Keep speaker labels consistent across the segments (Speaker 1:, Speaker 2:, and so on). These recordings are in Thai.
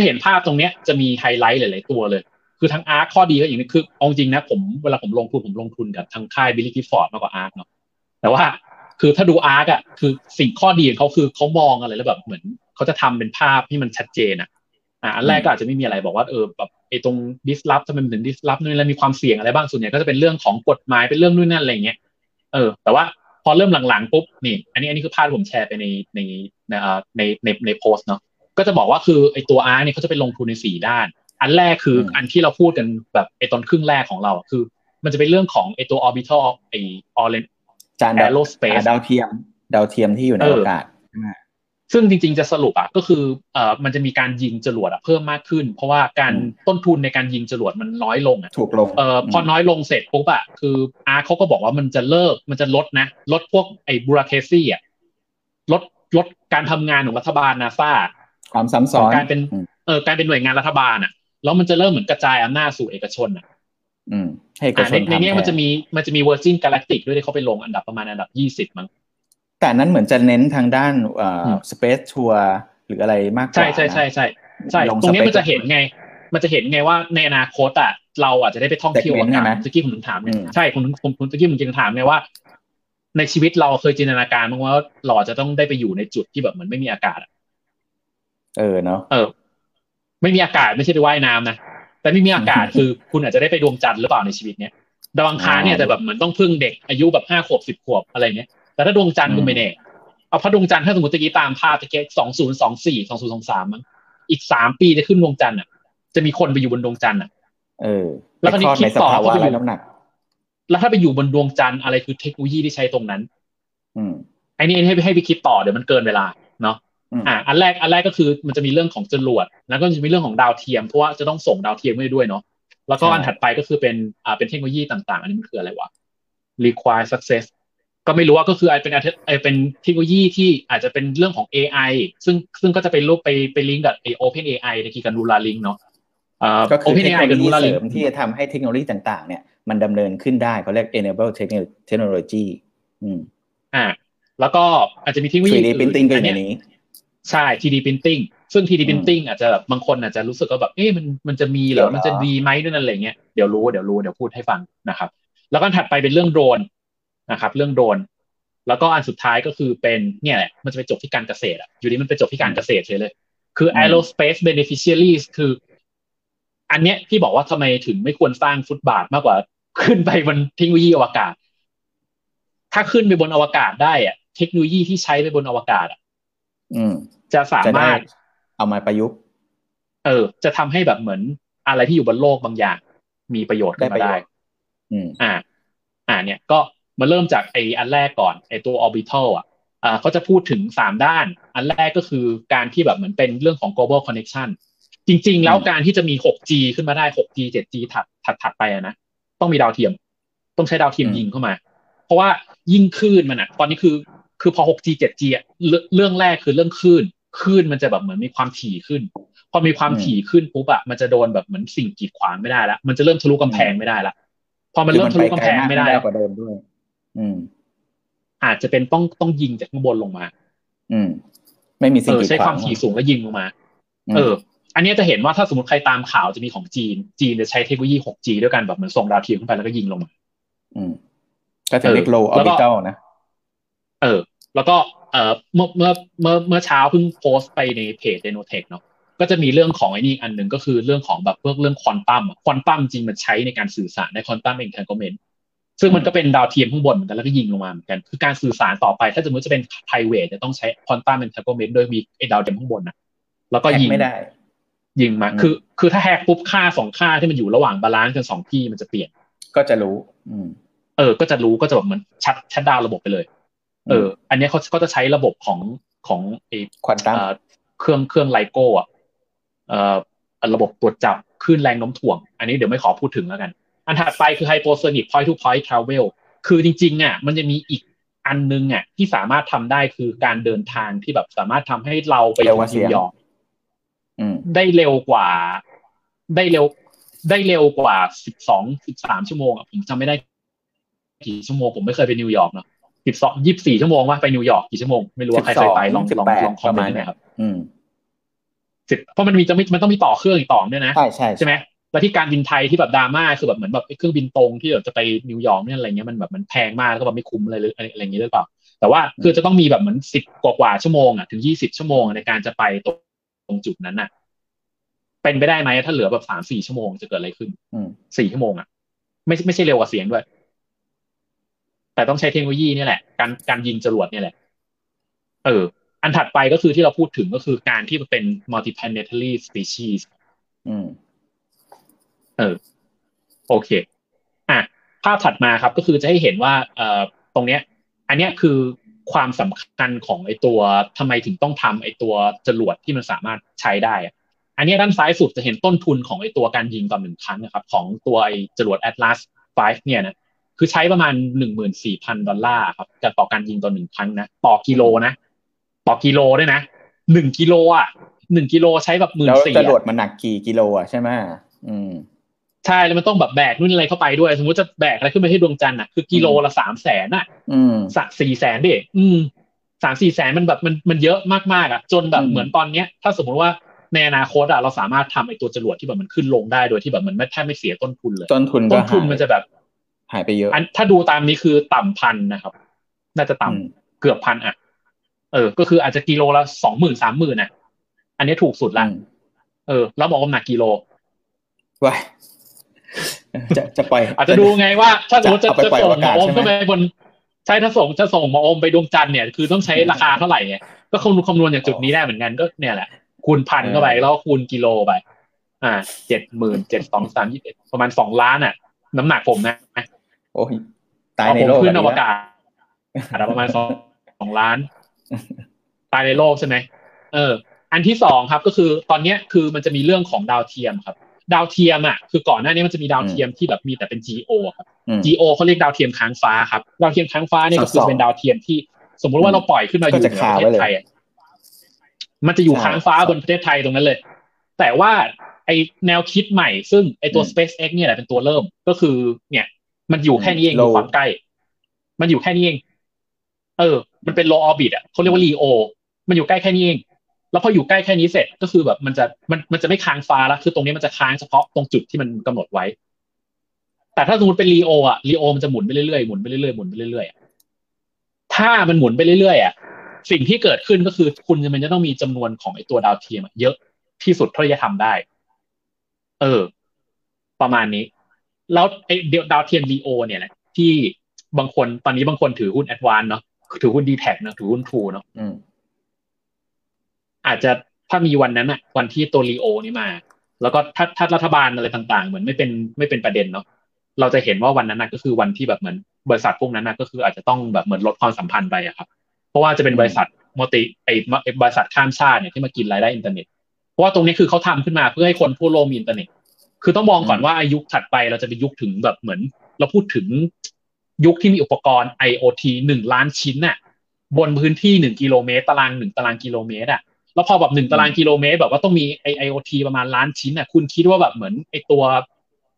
Speaker 1: าเห็นภาพตรงเนี้ยจะมีไฮไลท์หลาย ๆ ตัวเลย คือทั้ง ARK ข้อดีก็อย่างนี้คือเอาจริงนะผมเวลาผมลงทุนผมลงทุนกับทางค่าย Baillie Gifford มากกว่า ARK เนาะแต่ว่าคือถ้าดู ARK อะคือสิ่งข้อดีของเขาคือเขามองอะไรแล้วแบบเหมือนเขาจะทำเป็นภาพที่มันชัดเจนอะอ่าอันแรกก็อาจจะไม่มีอะไรบอกว่าเออแบบไอ้ตรงดิสลอฟทำไมมันถึงดิสลอฟนู่นแล้วมีความเสี่ยงอะไรบ้างส่วนใหญ่ก็จะเป็นเรื่องของกฎหมายเป็นเรื่องนู่นนั่นอะไรเงี้ยเออ แต่ว่าพอเริ่มหลังๆปุ๊บนี่ อันนี้อันนี้คือภาพผมแชร์ไปในในในในในในโพสเนาะ ก็จะบอกว่าคือไอ้ตัว ARK เนี่ยเขาจะไปลงทุนในสี่ด้าน อันแรกคืออันที่เราพูดกันแบบไอ้ตอนครึ่งแรกของเราคือ มันจะเป็นเรื่องของไอ้ตัวออร์บิทัลไอ้ออเรน
Speaker 2: จานดาว space ดาวเทียม ดาวเทียมที่อยู่ในอากาศ
Speaker 1: ซึ่งจริงๆจะสรุปอะก็คือเอ่อมันจะมีการยิงจรวดอะเพิ่มมากขึ้น เพราะว่าการต้นทุนในการยิงจรวดมันน้อยลงอะ
Speaker 2: ถูกลง
Speaker 1: เอ่อพอน้อยลงเสร็จปุ๊บอะคือ ARK เขาก็บอกว่ามันจะเลิกมันจะลดนะ ลดพวกไอ้บูราเคซี่อะลดลดการทำงานของรัฐบาลนาซา
Speaker 2: ความซ้ำซ้อน
Speaker 1: การเป็นเออการเป็นหน่วยงานรัฐบาลอะแล้วมันจะเริ่มเหมือนกระจายอำนาจสู่เอกชนอะ
Speaker 2: อืมให้เอกชน
Speaker 1: ในนี้มันจะมีมันจะมีเวอร์จินกาแล็กติกด้วยที่เขาไปลงอันดับประมาณอันดับยี่สิบมั้ง
Speaker 2: แต่นั้นเหมือนจะเน้นทางด้านเอ่อสเปซทัวร์หรืออะไรมากกว่า
Speaker 1: ใช่ใช่ใช่ใช่ใช่ตรงนี้มันจะเห็นไง มันจะเห็นไงว่าในอนาคตอะเราอาจจะได้ไปท่องเที่ยวอากาศตะกี้ผมถึงถามใช่ผมผมผมตะกี้ผมจึงถามไงว่า ในชีวิตเราเคยจินตนาการมั้งว่าเราจะต้องได้ไปอยู่ในจุดที่แบบมันไม่มีอากาศ
Speaker 2: เออเนาะ
Speaker 1: เออ ไม่มีอากาศไม่ใช่ไปว่ายน้ำนะแต่ไม่มีอากาศคือคุณอาจจะได้ไปดวงจันทร์หรือเปล่าในชีวิตเนี้ยดาวอังคารเนี่ยแต่แบบเหมือนต้องพึ่งเด็กอายุแบบห้าขวบสิบขวบอะไรเงี้ยแต่ถ้าดวงจันทร์คุณไม่แน่เอาพระดวงจันทร์ถ้าสมมติตะกี้ตามภาพตะกี้สองศูนย์สองสี่สองศูนย์สองสามมั้งอีกสามปีจะขึ้นดวงจันทร์อะ จะมีคนไปอยู่บนดวงจันทร์อะ
Speaker 2: เออ
Speaker 1: แล้วคราวนี้คิดต่อ
Speaker 2: ว่าไปอยู่น้ำหนัก
Speaker 1: แล้วถ้าไปอยู่บนดวงจันทร์อะไรคือเทคโนโลยีที่ใช้ตรงนั้น
Speaker 2: อืม
Speaker 1: ไอ้นี่ให้ให้ไปคิดต่อเดี๋ยวมันเกินเวลาเนาะ อ่าอันแรกอันแรกก็คือมันจะมีเรื่องของจรวดแล้วก็จะมีเรื่องของดาวเทียมเพราะว่าจะต้องส่งดาวเทียมไปด้วยเนาะแล้วก็อันถัดไปก็คือเป็นอ่าเป็นเทคโนโลยีต่างๆ อันนี้มันคืออะไรวะ require success ก็ไม่รู้ว่าก็คือไอเป็นไอเป็นเทคโนโลยีที่อาจจะเป็นเรื่องของ AI ซึ่งซึ่งก็จะไปรูปไปไปลิงก์กับไอ Open AI ในกีกันดูลาลิงเนาะ
Speaker 2: ก็คือเทคโนโลยีเสริมที่จะทำให้เทคโนโลยีต่างๆ เนี่ยมันดำเนินขึ้นได้เขาเรียก enable technology อืม
Speaker 1: อ่าแล้วก็อาจจะมีเทคโนโลยี
Speaker 2: 3D printing ก็อย่างนี้
Speaker 1: ใช่ 3D printing ซึ่ง 3D printing อาจจะแบบบางคนอาจจะรู้สึกว่าแบบเอ๊ะมันมันจะมีเหรอมันจะดีไหมด้วยนั่นอะไรเงี้ยเดี๋ยวรู้เดี๋ยวรู้เดี๋ยวพูดให้ฟังนะครับ แล้วก็ถัดไปเป็นเรื่องโดรนนะครับ เรื่องโดรนแล้วก็อันสุดท้ายก็คือเป็นเนี่ยแหละมันจะไปจบที่การเกษตรอะอยู่ดีมันไปจบที่การเกษตรเลย คือ aerospace beneficiaries คือ อันเนี้ยที่บอกว่าทำไมถึงไม่ควรสร้างฟุตบาทมากกว่าขึ้นไปบนเทคโนโลยีอวกาศ ถ้าขึ้นไปบนอวกาศได้อะ เทคโนโลยีที่ใช้ไปบนอวกาศอะ จะสามารถ
Speaker 2: เอามาประยุกต์
Speaker 1: เออ จะทำให้แบบเหมือนอะไรที่อยู่บนโลกบางอย่าง มีประโยชน์ขึ้นมาได้
Speaker 2: อืม
Speaker 1: อ่า อ่า เนี่ย ก็มาเริ่มจากไออันแรกก่อนไอตัว orbital อะอ่าเขาจะพูดถึงสามด้าน อันแรกก็คือการที่แบบเหมือนเป็นเรื่องของ global connection จริง ๆ แล้วการที่จะมี 6G ขึ้นมาได้ 6G 7G ถัดถัดถัดไปนะ ต้องมีดาวเทียม ต้องใช้ดาวเทียมยิงเข้ามา เพราะว่ายิ่งคลื่นมันอะ ตอนนี้คือ คือพอ 6G 7G อะเรื่องแรกคือเรื่องคลื่นคลื่นมันจะแบบเหมือนมีความถี่ขึ้น พอมีความถี่ขึ้นปุ๊บอะมันจะโดนแบบเหมือนสิ่งกีดขวางไม่ได้แล้วมันจะเริ่มทะลุกำแพงไม่ได้ละพอมันเริ่มทะลุกำแพงไม่ได้
Speaker 2: กว่าเดิมด้วย อืม
Speaker 1: อาจจะเป็นต้องต้องยิงจากข้างบนลงมา
Speaker 2: อืม ไม่มีสิ่ง
Speaker 1: ใช้ความถี่สูงแล้วยิงลงมา เออ อันนี้จะเห็นว่าถ้าสมมติใครตามข่าวจะมีของจีน จีนจะใช้เทคโนโลยี 6G ด้วยกันแบบเหมือนส่งดาวเทียมขึ้นไปแล้วก็ยิงลงมา
Speaker 2: อืมก็จะเรียก low orbital นะ
Speaker 1: เออ แล้วก็เอ่อเมื่อเมื่อเมื่อเมื่อเช้าเพิ่งโพสต์ไปในเพจเดโนเทคเนาะก็จะมีเรื่องของไอ้นี่อันหนึ่งก็คือเรื่องของแบบเรื่องเรื่องควอนตัมควอนตัมจริงมันใช้ในการสื่อสารใน quantum entanglement ซึ่งมันก็เป็นดาวเทียมข้างบนเหมือนกันแล้วก็ยิงลงมาเหมือนกัน คือการสื่อสารต่อไป ถ้าสมมติจะเป็น private จะต้องใช้ quantum entanglement โดยมีไอ้ดาวเทียมข้างบนนะแล้วก็ยิง
Speaker 2: ไม่ได้
Speaker 1: ยิงมา คือ คือถ้า hack ปุ๊บค่าสองค่าที่มันอยู่ระหว่าง balance กันสองที่มันจะเปลี่ยน
Speaker 2: ก็จะรู้ อืม
Speaker 1: เออ ก็จะรู้ก็จะแบบเหมือน shut shut down ระบบไปเลย เออ อันนี้เขาก็จะใช้ระบบของของไอ้
Speaker 2: ควอนตัม
Speaker 1: เครื่องเครื่อง LIGO อะเอ่อระบบตรวจจับคลื่นแรงโน้มถ่วง อันนี้เดี๋ยวไม่ขอพูดถึงแล้วกัน อันถัดไปคือ hypersonic point to point travel คือจริงๆอะมันจะมีอีกอันนึงอะที่สามารถทำได้คือการเดินทางที่แบบสามารถทำให้เราไป
Speaker 2: นิ
Speaker 1: วยอร์กได้เร็วกว่า ได้เร็ว ได้เร็วกว่าสิบสองสิบสามชั่วโมงอะผมจำไม่ได้กี่ชั่วโมงผมไม่เคยไปนิวยอร์กเนาะ สิบสองยี่สิบสี่ชั่วโมงว่าไปนิวยอร์กกี่ชั่วโมงไม่รู้ว่าใครเคยไปลองลองลองคอมเมนต์นะครับสิบเพราะมันมีจะมีมันต้องมีต่อเครื่องอีกต่อด้วยนะ
Speaker 2: ใช่ใช่
Speaker 1: ใช่ไหมแล้วที่การบินไทยที่แบบดราม่าคือแบบเหมือนแบบเครื่องบินตรงที่แบบจะไปนิวยอร์กเนี่ยอะไรเงี้ยมันแบบมันแพงมากแล้วก็แบบไม่คุ้มอะไรเลยอะไรอย่างเงี้ยหรือเปล่า แต่ว่าคือจะต้องมีแบบเหมือนสิบกว่าชั่วโมงอะถึงยี่สิบชั่วโมงในการจะไปตรงตรงจุดนั้นน่ะ เป็นไปได้ไหมถ้าเหลือแบบสามสี่ชั่วโมงจะเกิดอะไรขึ้นสี่ชั่วโมงอะไม่ไม่ใช่เร็วกว่าเสียงด้วย แต่ต้องใช้เทคโนโลยีนี่แหละ การการยิงจรวดนี่แหละ เออ อันถัดไปก็คือที่เราพูดถึงก็คือการที่มันเป็น multiplanetary species
Speaker 2: อืม
Speaker 1: เออ โอเค อะ ภาพถัดมาครับก็คือจะให้เห็นว่า เอ่อ ตรงเนี้ย อันเนี้ยคือความสำคัญของไอตัวทำไมถึงต้องทำไอตัวจรวดที่มันสามารถใช้ได้ อันนี้ด้านซ้ายสุดจะเห็นต้นทุนของไอตัวการยิงต่อหนึ่งครั้งนะครับ ของตัวไอจรวด Atlas 5เนี่ยนะ คือใช้ประมาณหนึ่งหมื่นสี่พันดอลลาร์ครับจะต่อการยิงต่อหนึ่งครั้งนะ ต่อกิโลนะ ต่อกิโลด้วยนะหนึ่งกิโลอะหนึ่งกิโลใช้แบบหมื่นสี่
Speaker 2: แล้วจรวดมันหนักกี่กิโลอะใช่ไหมอืม
Speaker 1: ใช่แล้วมันต้องแบบแบกนู่นอะไรเข้าไปด้วย สมมติจะแบกอะไรขึ้นไปให้ดวงจันทร์อะคือกิโลละสามแสนอะสักสี่แสนดิอืมสามสี่แสนมันแบบมันมันเยอะมากๆอะ จนแบบเหมือนตอนเนี้ย ถ้าสมมติว่าในอนาคตอะเราสามารถทำไอตัวจรวดที่แบบมันขึ้นลงได้โดยที่แบบมันไม่แทบไม่เสียต้นทุนเลย
Speaker 2: ต้นทุน
Speaker 1: ต้นทุนมันจะแบบ
Speaker 2: หายไปเยอะ
Speaker 1: อันถ้าดูตามนี้คือต่ำพันนะครับ น่าจะต่ำเกือบพันอะ เออ ก็คืออาจจะกิโลละสองหมื่นสามหมื่นอะ อันนี้ถูกสุดละเออ แล้วบอกว่าหนักกิโล
Speaker 2: ว้จะจะไป
Speaker 1: อาจจะดูไงว่า ถ้าสมมติจะจะส่งหมออมขึ้นไปบนใช่ถ้าส่งจะส่งหมออมไปดวงจันทร์เนี่ย คือต้องใช้ราคาเท่าไหร่เนี่ยก็คำนวณคำนวณจากจุดนี้ได้เหมือนกันก็เนี่ยแหละ คูณพันเข้าไปแล้วคูณกิโลไป อ่าเจ็ดหมื่นเจ็ดสองสามยี่สิบประมาณสองล้านอะ น้ำหนักผมนะ
Speaker 2: โอ้ยตายในโลก
Speaker 1: ขึ้นอวกาศอาจจะประมาณสองสองล้าน ตายในโลกใช่ไหมเออ อันที่สองครับก็คือตอนเนี้ยคือมันจะมีเรื่องของดาวเทียมครับ ดาวเทียมอะคือก่อนหน้านี้มันจะมีดาวเทียมที่แบบมีแต่เป็น GO ครับ GO เขาเรียกดาวเทียมค้างฟ้าครับดาวเทียมค้างฟ้าเนี่ยก็คือเป็นดาวเทียมที่ สมมุติว่าเราปล่อยขึ้นมาอยู่ในประเทศไทยมันจะอยู่ค้างฟ้าบนประเทศไทยตรงนั้นเลย แต่ว่าไอแนวคิดใหม่ซึ่งไอตัว SpaceX เนี่ยแหละเป็นตัวเริ่มก็คือเนี่ย มันอยู่แค่นี้เองอยู่ความใกล้ มันอยู่แค่นี้เอง เออ มันเป็น low orbit อะเขาเรียกว่า LEO มันอยู่ใกล้แค่นี้เอง แล้วพออยู่ใกล้แค่นี้เสร็จก็คือแบบมันจะมันมันจะไม่ค้างฟ้าแล้ว คือตรงนี้มันจะค้างเฉพาะตรงจุดที่มันกำหนดไว้ แต่ถ้าสมมติเป็นรีโออะรีโอมันจะหมุนไปเรื่อยๆหมุนไปเรื่อยๆหมุนไปเรื่อยๆถ้ามันหมุนไปเรื่อยๆอะสิ่งที่เกิดขึ้นก็คือคุณจะมันจะต้องมีจำนวนของไอ้ตัวดาวเทียมเยอะที่สุดเท่าที่จะทำได้ เออ ประมาณนี้ แล้วไอ้เดียวดาวเทียมรีโอเนี่ยแหละที่บางคนตอนนี้บางคนถือหุ้นแอดวานเนาะถือหุ้น dtac เนาะถือหุ้น True เนาะอาจจะถ้ามีวันนั้นอะวันที่ตัว LEO นี่มา แล้วก็ถ้าถ้ารัฐบาลอะไรต่าง ๆ เหมือนไม่เป็นไม่เป็นประเด็นเนาะเราจะเห็นว่าวันนั้นก็คือวันที่แบบเหมือนบริษัทพวกนั้นก็คืออาจจะต้องแบบเหมือนลดความสัมพันธ์ไปอะครับ เพราะว่าจะเป็นบริษัทมติไอ้บริษัทข้ามชาติเนี่ยที่มากินรายได้อินเทอร์เน็ตเพราะว่าตรงนี้คือเขาทำขึ้นมาเพื่อให้คนทั่วโลกมีอินเทอร์เน็ต คือต้องมองก่อนว่ายุคถัดไปเราจะเป็นยุคถึงแบบเหมือน เราพูดถึงยุคที่มีอุปกรณ์ IoT หนึ่งล้านชิ้นน่ะ บนพื้นที่หนึ่งกิโลเมตรตารางหนึ่งตารางกิโลเมตรอะแล้วพอแบบหนึ่งตารางกิโลเมตร แบบว่าต้องมีไอ IoT ประมาณล้านชิ้นอะ คุณคิดว่าแบบเหมือนไอตัว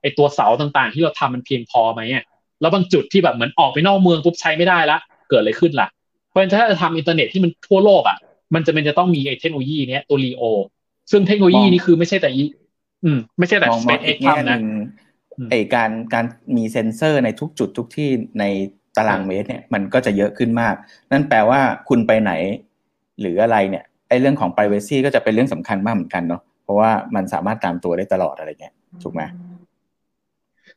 Speaker 1: ไอตัวเสาต่างๆ ที่เราทำมันเพียงพอไหมอะแล้วบางจุดที่แบบเหมือนออกไปนอกเมืองปุ๊บใช้ไม่ได้ละเกิดอะไรขึ้นล่ะ เพราะฉะนั้นถ้าจะทำอินเทอร์เน็ตที่มันทั่วโลกอะมันจะเป็นจะต้องมีไอเทคโนโลยีเนี้ยตัว LEO ซึ่งเทคโนโลยีนี้คือไม่ใช่แต่ อืมไม่ใช่แต่ SpaceX ทำนะ
Speaker 2: ไอการการมีเซ็นเซอร์ในทุกจุดทุกที่ในตารางเมตรเนี่ยมันก็จะเยอะขึ้นมาก นั่นแปลว่าคุณไปไหน หรืออะไรเนี่ยไอ้เรื่องของ p r i เวซีก็จะเป็นเรื่องสำคัญมากเหมือนกันเนาะเพราะว่ามันสามารถตามตัวได้ตลอดอะไรเงี้ยถูกไหม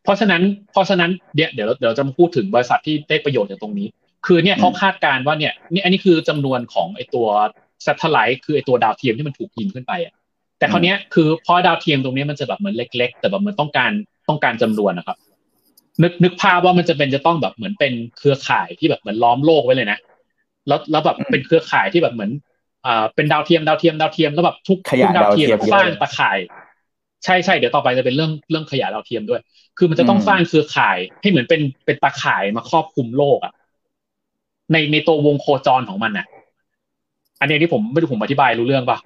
Speaker 1: เพราะฉะนั้นเพราะฉะนั้นเดี๋ยวเดี๋ยวเดี๋ยวจะมาพูดถึงบริษัทที่ได้ประโยชน์จากตรงนี้ คือเนี่ยเขาคาดการณ์ว่าเนี่ยนี่อันนี้คือจำนวนของไอ้ตัวsatellite คือไอ้ตัวดาวเทียมที่มันถูกยิงขึ้นไปอะ แต่คราวนี้คือพอดาวเทียมตรงนี้มันจะแบบเหมือนเล็ก ๆ แต่แบบมันต้องการต้องการจำนวนนะครับ นึกนึกภาพว่ามันจะเป็นจะต้องแบบเหมือนเป็นเครือข่ายที่แบบเหมือนล้อมโลกไว้เลยนะแล้วแล้วแบบเป็นเครือข่ายที่แบบเหมือนอ่าเป็นดาวเทียมดาวเทียมดาวเทียมแล้วแบบทุกทุกดาวเทียมสร้างตะข่าย ใช่ใช่เดี๋ยวต่อไปจะเป็นเรื่องเรื่องขยะดาวเทียมด้วย คือมันจะต้องสร้างเครือข่ายให้เหมือนเป็นเป็นตะข่ายมาครอบคลุมโลกอะในในตัววงโคจรของมันอะ อันนี้ที่ผมไม่รู้ผมอธิบายรู้เรื่องปะ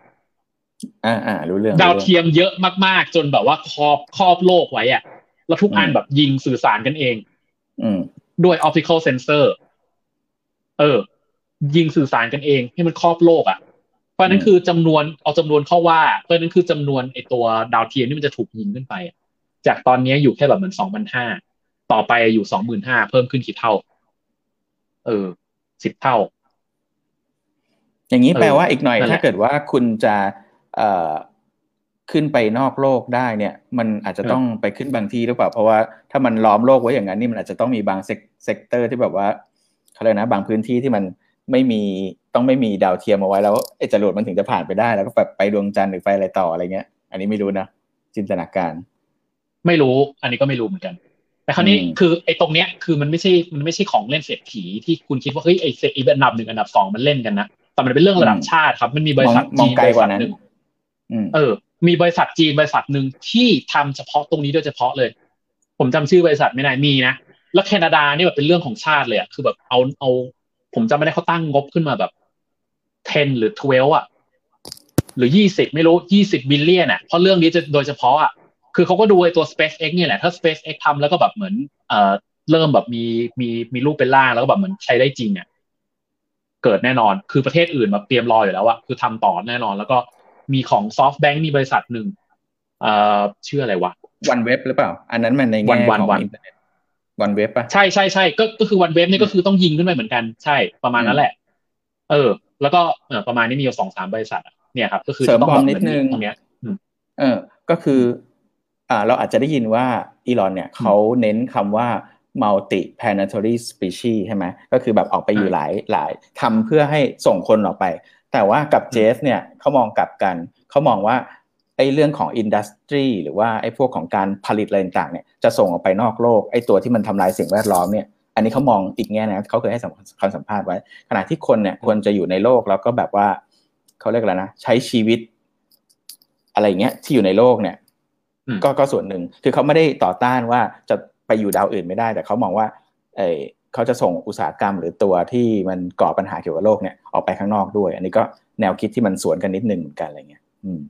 Speaker 2: อ่าอ่ารู้เรื่อง
Speaker 1: ดาวเทียมเยอะมากๆ จนแบบว่าครอบครอบโลกไว้อะแล้วทุกอันแบบยิงสื่อสารกันเอง
Speaker 2: อืม
Speaker 1: ด้วย optical sensor เออ ยิงสื่อสารกันเอง ให้มันครอบโลกอะเพราะนั้นคือจำนวนเอาจำนวนเข้าว่า เพราะนั้นคือจำนวนไอตัวดาวเทียมนี่มันจะถูกยิงขึ้นไป จากตอนนี้อยู่แค่แบบเหมือนสองพันห้าต่อไปอยู่สองหมื่นห้าเพิ่มขึ้นกี่เท่า เออสิบเท่า
Speaker 2: อย่างนี้แปลว่าอีกหน่อยถ้าเกิดว่าคุณจะเอ่อ ขึ้นไปนอกโลกได้เนี่ย มันอาจจะต้องไปขึ้นบางที่หรือเปล่า เพราะว่าถ้ามันล้อมโลกไว้อย่างนั้นนี่มันอาจจะต้องมีบาง sector ที่แบบว่าเขาเลยนะบางพื้นที่ที่มันไม่มีต้องไม่มีดาวเทียมเอาไว้แล้วไอ้จรวดมันถึงจะผ่านไปได้ แล้วก็แบบไปดวงจันทร์หรือไปอะไรต่ออะไรเงี้ย อันนี้ไม่รู้นะจินตนาการ
Speaker 1: ไม่รู้ อันนี้ก็ไม่รู้เหมือนกัน แต่คราวนี้คือไอ้ตรงเนี้ยคือมันไม่ใช่มันไม่ใช่ของเล่นเศรษฐีที่คุณคิดว่าเฮ้ยไอ้เศรษฐีอันดับหนึ่งอันดับสองมันเล่นกันนะแต่มันเป็นเรื่องระดับชาติครับ มันมีบริษัทจีนบริษัทหนึ่ง เออ มีบริษัทจีนบริษัทหนึ่งที่ทำเฉพาะตรงนี้โดยเฉพาะเลย ผมจำชื่อบริษัทไม่ได้มีนะแล้วแคนาดานี่แบบเป็นเรื่องของชาติเลยอะคือแบบเอาเอา ผมจำไม่ได้เขาตั้งงบขึ้นมาแบบ10หรือ12อะหรือ20ไม่รู้20 billion อะเพราะเรื่องนี้จะโดยเฉพาะอะคือเขาก็ดูไอ้ตัว SpaceX เนี่ยแหละถ้า SpaceX ทำแล้วก็แบบเหมือนเอ่อเริ่มแบบมีมีมีรูปเป็นร่างแล้วก็แบบเหมือนใช้ได้จริงอะเกิดแน่นอนคือประเทศอื่นมาเตรียมรออยู่แล้วอะคือทำต่อแน่นอน แล้วก็ มีของ SoftBank มีบริษัทหนึ่งเอ่อชื่ออะไรวะ
Speaker 2: OneWeb หรือเปล่า อันนั้นมันในแง่ของอินเทอร์เน็ต OneWeb ปะ
Speaker 1: ใช่ใช่ใช่ก็ก็คือ OneWeb นี่ก็คือต้องยิงขึ้นไปเหมือนกันใช่ประมาณนั้นแหละ เออ แล้วก็เออประมาณนี้มีอยู่สองสามบริษัทเนี่ยครับ ก็คือ
Speaker 2: เสริมบอมนิดนึง
Speaker 1: ตรงเนี้ย
Speaker 2: เออ ก็คือ อ่า เราอาจจะได้ยินว่าอีลอนเนี่ยเขาเน้นคำว่า multi planetary species ใช่ไหมก็คือแบบออกไปอยู่หลายหลายทำเพื่อให้ส่งคนออกไป แต่ว่ากับเจฟเนี่ยเขามองกลับกันเขามองว่าไอ้เรื่องของอินดัสทรีหรือว่าไอ้พวกของการผลิตอะไรต่างเนี่ยจะส่งออกไปนอกโลกไอ้ตัวที่มันทำลายสิ่งแวดล้อมเนี่ยอันนี้เขามองอีกแง่นะเขาเคยให้คำสัมภาษณ์ไว้ ขณะที่คนเนี่ยควรจะอยู่ในโลกแล้วก็แบบว่าเขาเรียกอะไรนะใช้ชีวิต อะไรเงี้ยที่อยู่ในโลกเนี่ย ก็ก็ส่วนหนึ่งคือเขาไม่ได้ต่อต้านว่าจะไปอยู่ดาวอื่นไม่ได้ แต่เขามองว่าเออ เขาจะส่งอุตสาหกรรมหรือตัวที่มันก่อปัญหาเกี่ยวกับโลกเนี่ยออกไปข้างนอกด้วย อันนี้ก็แนวคิดที่มันสวนกันนิดนึงเหมือนกันอะไรเงี้ยอืม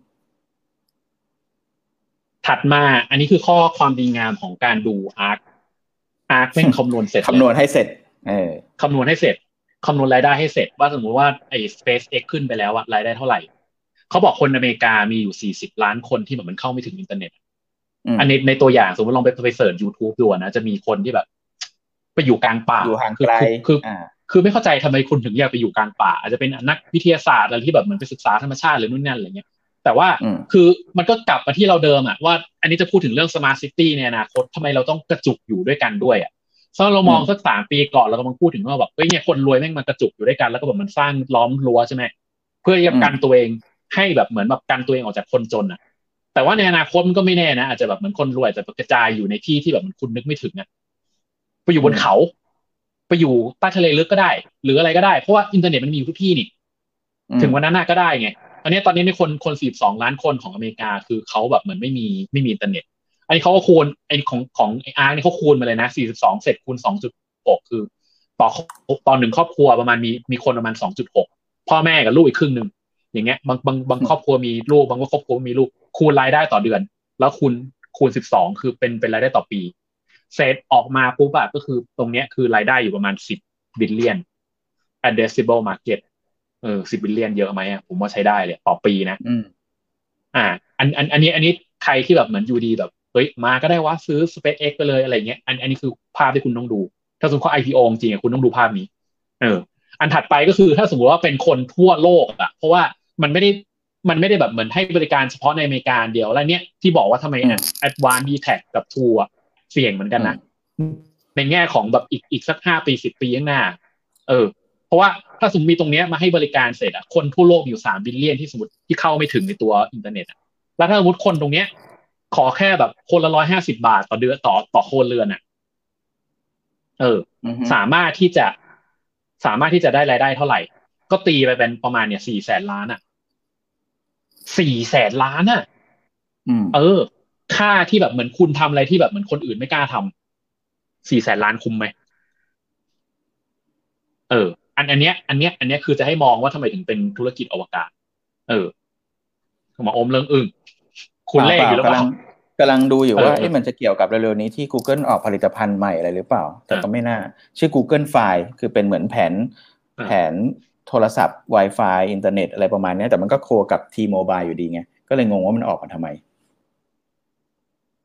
Speaker 1: ถัดมาอันนี้คือข้อความดีงามของการดู ARK ARK แม่งคำนวณเสร็จ
Speaker 2: คำนวณให้เสร็จ เออ
Speaker 1: คำนวณให้เสร็จคำนวณรายได้ให้เสร็จ ว่าสมมุติว่าไอ้ SpaceX ขึ้นไปแล้วอะรายได้เท่าไหร่เขาบอกคนอเมริกามีอยู่สี่สิบล้านคนที่แบบมันเข้าไม่ถึงอินเทอร์เน็ตอันนี้ในตัวอย่างสมมติลองไปไปเสิร์ช YouTube ดูนะ จะมีคนที่แบบ ไปอยู่กลางป่า
Speaker 2: อยู่ห่างไกล
Speaker 1: คือคือไม่เข้าใจทำไมคุณถึงอยากไปอยู่กลางป่า อาจจะเป็นนักวิทยาศาสตร์อะไรที่แบบเหมือนไปศึกษาธรรมชาติหรือนู่นนั่นอะไรเงี้ยแต่ว่าคือมันก็กลับมาที่เราเดิมอะว่า อันนี้จะพูดถึงเรื่อง smart city ในอนาคตทำไมเราต้องกระจุกอยู่ด้วยกันด้วยอะถ้าเรามองสักสามปีก่อนเรากำลังพูดถึงว่าแบบเฮ้ยเนี่ยคนรวยแม่งมันกระจุกอยู่ด้วยกันแล้วก็แบบมันสร้างล้อมรั้วใช่ไหมเพื่อจะกันตัวเองให้แบบเหมือนแบบกันตัวเองออกจากคนจนอะแต่ว่าในอนาคตมันก็ไม่แน่นะอาจจะแบบเหมือนคนรวยจะกระจายอยู่ในที่ที่แบบมันคุณนึกไม่ถึงอะ ไปอยู่บนเขา ไปอยู่ใต้ทะเลลึกก็ได้ หรืออะไรก็ได้ เพราะว่าอินเทอร์เน็ตมันมีอยู่ทุกที่นี่ ถึงวันนั้นน่าก็ได้ไงอันนี้ตอนนี้ในคนคนสี่สิบสองล้านคนของอเมริกา คือเขาแบบเหมือนไม่มีไม่มีอินเทอร์เน็ต อันนี้เขาก็คูณไอ้ของของไอ ARK นี่เขาคูณมาเลยนะสี่สิบสองเสร็จคูณสองจุดหกคือต่อต่อหนึ่งครอบครัวประมาณมีมีคนประมาณสองจุดหกพ่อแม่กับลูกอีกครึ่งหนึ่งอย่างเงี้ยบางบางบางครอบครัวมีลูกบางครอบครัวมีลูกคูณรายได้ต่อเดือน แล้วคูณคูณสิบสองคือเป็นเป็นรายได้ต่อปี เสร็จออกมาปุ๊บอะก็คือตรงเนี้ยคือรายได้อยู่ประมาณสิบbillion addressable market เออสิบ billion เยอะไหมอะผมว่าใช้ได้เลยต่อปีนะ
Speaker 2: อืม
Speaker 1: อ่า อันอันอันนี้อันนี้ใครที่แบบเหมือนอยู่ดีแบบเฮ้ยมาก็ได้ว่าซื้อ SpaceX ไปเลยอะไรเงี้ยอันอันนี้คือภาพที่คุณต้องดู ถ้าสมมติเขา IPO จริงคุณต้องดูภาพนี้ เออ อันถัดไปก็คือถ้าสมมติว่าเป็นคนทั่วโลกอะเพราะว่ามันไม่ได้มันไม่ได้แบบเหมือนให้บริการเฉพาะในอเมริกาเดียวแล้วเนี้ยที่บอกว่าทำไมอะ Advanced dtac กับ True เสี่ยงเหมือนกันนะในแง่ของแบบอีกอีกสักห้าปีสิบปีข้างหน้า เออ เพราะว่าถ้าสมมติมีตรงนี้มาให้บริการเสร็จอะคนทั่วโลกอยู่สาม billion ที่สมมติที่เข้าไม่ถึงในตัวอินเทอร์เน็ตอะแล้วถ้าสมมติคนตรงเนี้ย ขอแค่แบบคนละร้อยห้าสิบาทต่อเดือนต่อต่อครัวเรือนอะเออ สามารถที่จะสามารถที่จะได้รายได้เท่าไหร่ ก็ตีไปเป็นประมาณเนี่ยสี่แสนล้านอะสี่แสนล้านอะเออ ค่าที่แบบเหมือนคุณทำอะไรที่แบบเหมือนคนอื่นไม่กล้าทำสี่แสนล้านคุ้มไหมเออ อันอันเนี้ย อันเนี้ย อันเนี้ยคือจะให้มองว่าทำไมถึงเป็นธุรกิจอวกาศ เออมาอมเรื่องอึ้งคุณเล่อยู่แล้ว
Speaker 2: กำลังกำลังดูอยู่ว่าเอ๊ะมันจะเกี่ยวกับเร็วๆนี้ที่ Google ออกผลิตภัณฑ์ใหม่อะไรหรือเปล่า แต่ก็ไม่น่า ชื่อ Google File คือเป็นเหมือนแผนแผนโทรศัพท์ Wi-Fi อินเทอร์เน็ตอะไรประมาณนี้แต่มันก็โคกับ T-Mobile อยู่ดีไง ก็เลยงงว่ามันออกมาทำไม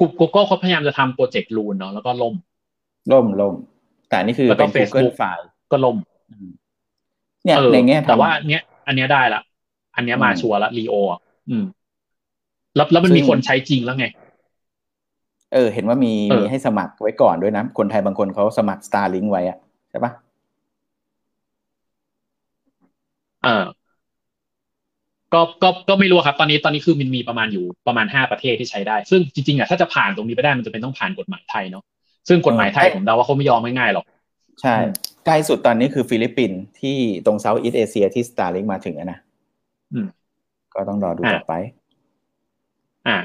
Speaker 1: Google เขาพยายามจะทำโปรเจกต์ลูนเนาะแล้วก็ล่ม
Speaker 2: ล่มล่ม แต่นี่คือเป็น Google ไฟล์
Speaker 1: ก็ล่ม
Speaker 2: เนี่ยในแง่
Speaker 1: แต่ว่าเนี้ย อันเนี้ยได้ละ อันเนี้ยมาชัวร์ละรีโออะอืม แล้วแล้วมันมีคนใช้จริงแล้วไง
Speaker 2: เออ เห็นว่ามีมีให้สมัครไว้ก่อนด้วยนะ คนไทยบางคนเขาสมัคร Starlink ไว้อะใช่ปะ
Speaker 1: เออ ก็ก็ก็ไม่รู้ครับตอนนี้ตอนนี้คือมันมีประมาณอยู่ประมาณห้าประเทศที่ใช้ได้ ซึ่งจริงๆอะถ้าจะผ่านตรงนี้ไปได้มันจะเป็นต้องผ่านกฎหมายไทยเนาะซึ่งกฎหมายไทยผมเดาว่าเขาไม่ยอมง่ายๆหรอก
Speaker 2: ใช่ใกล้สุดตอนนี้คือฟิลิปปินส์ที่ตรง Southeast Asia ที่ Starlink มาถึงนะก็ต้องรอดูต่อไป
Speaker 1: อ่า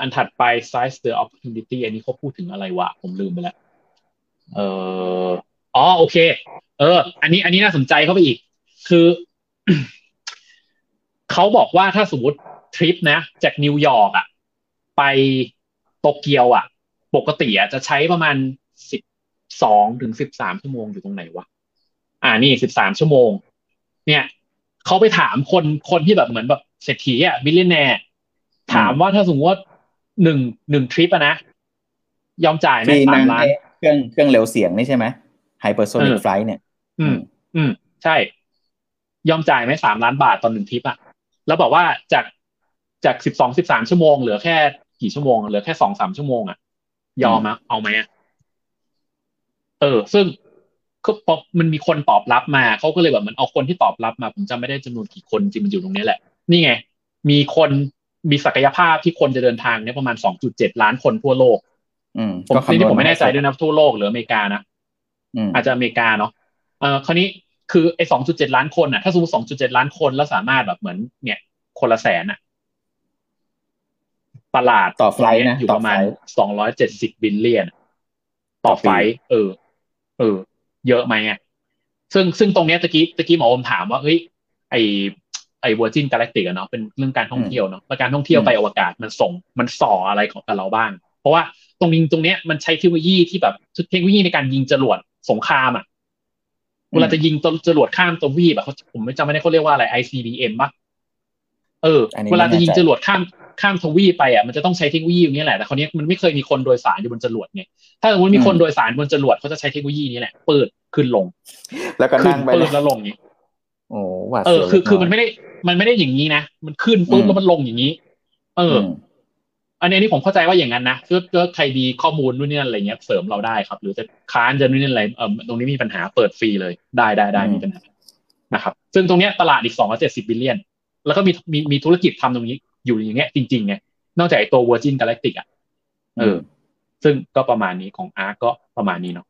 Speaker 1: อันถัดไป size the opportunity อันนี้เขาพูดถึงอะไรวะ ผมลืมไปแล้วเออ๋อโอเค เออ อันนี้อันนี้น่าสนใจเข้าไปอีก คือ เขาบอกว่าถ้าสมมติทริปนะ จากนิวยอร์กอะไปโตเกียวอะ ปกติอะจะใช้ประมาณสิบสองถึงสิบสามชั่วโมงอยู่ตรงไหนวะอ่านี่สิบสามชั่วโมง เนี่ยเขาไปถามคนคนที่แบบเหมือนแบบเศรษฐีอะ billionaire ถามว่าถ้าสมมติว่าหนึ่งหนึ่งทริปอะนะ ยอมจ่ายไหมสามล้าน
Speaker 2: เครื่องเครื่องเร็วเสียงนี่ใช่ไหมไฮเปอร์โซนิกไฟล์เนี่ย
Speaker 1: อืม อืม ใช่ ยอมจ่ายไหมสามล้านบาทตอนหนึ่งทริปอะ แล้วบอกว่าจากจากสิบสองสิบสามชั่วโมงเหลือแค่กี่ชั่วโมงเหลือแค่สองสามชั่วโมงอะยอมอะเอาไหมเออ ซึ่งก็พอมันมีคนตอบรับมาเขาก็เลยแบบมันเอาคนที่ตอบรับมา ผมจำไม่ได้จำนวนกี่คนจริงมันอยู่ตรงนี้แหละ นี่ไง มีคนมีศักยภาพที่คนจะเดินทางเนี่ยประมาณสองจุดเจ็ดล้านคนทั่วโลก
Speaker 2: อืม
Speaker 1: ผมที่ผมไม่แน่ใจด้วยนะทั่วโลกหรืออเมริกานะอาจจะอเมริกาเนาะเออคราวนี้ คือไอ้สองจุดเจ็ดล้านคนอะ ถ้าสมมติสองจุดเจ็ดล้านคนแล้วสามารถแบบเหมือน เนี่ย คนละแสนอะตลาด
Speaker 2: ต่อไฟนะ
Speaker 1: อยู่ประมาณสองร้อยเจ็ดสิบบิลเลียน ต่อไฟเออ เออ เยอะไหมอะซึ่งซึ่งตรงเนี้ยตะกี้ตะกี้หมออมถามว่าเฮ้ยไอไอ้ Virgin Galactic อะเนาะเป็นเรื่องการท่องเที่ยวเนาะและการท่องเที่ยวไปอวกาศมันส่งมันส่ออะไรของกับเราบ้าง เพราะว่าตรงนี้ตรงเนี้ยมันใช้เทคโนโลยีที่แบบเทคโนโลยีในการยิงจรวดสงครามอะ เวลาจะยิงตัวจรวดข้ามตัววีแบบผมไม่จำไม่ได้เขาเรียกว่าอะไร ICBM ปะเออ เวลาจะยิงจรวดข้ามข้ามทวีไปอะมันจะต้องใช้เทคโนโลยีนี้แหละแต่คราวนี้มันไม่เคยมีคนโดยสารอยู่บนจรวดไงถ้าสมมติมีคนโดยสารบนจรวดเขาจะใช้เทคโนโลยีนี้แหละเปิดขึ้นลง
Speaker 2: แล้วก็นั่งไป
Speaker 1: เปิดแล้วลงนี้
Speaker 2: โอ้ว่า
Speaker 1: เออคือคือมันไม่ได้มันไม่ได้อย่างนี้นะมันขึ้นปุ๊บแล้วมันลงอย่างนี้ เออ อันนี้นี่ผมเข้าใจว่าอย่างนั้นนะก็ก็ใครดีข้อมูลนู่นนี่อะไรเงี้ยเสริมเราได้ครับ หรือจะค้านจะนู่นนี่อะไรเออตรงนี้มีปัญหาเปิดฟรีเลยได้ได้ได้มีปัญหานะครับ ซึ่งตรงเนี้ยตลาดอีกสองร้อยเจ็ดสิบบิลเลียน แล้วก็มีมีมีธุรกิจทำตรงนี้อยู่อย่างเงี้ยจริงๆไงนอกจากไอ้ตัว Virgin Galactic อะเออ ซึ่งก็ประมาณนี้ของอาร์ก็ประมาณนี้เนาะ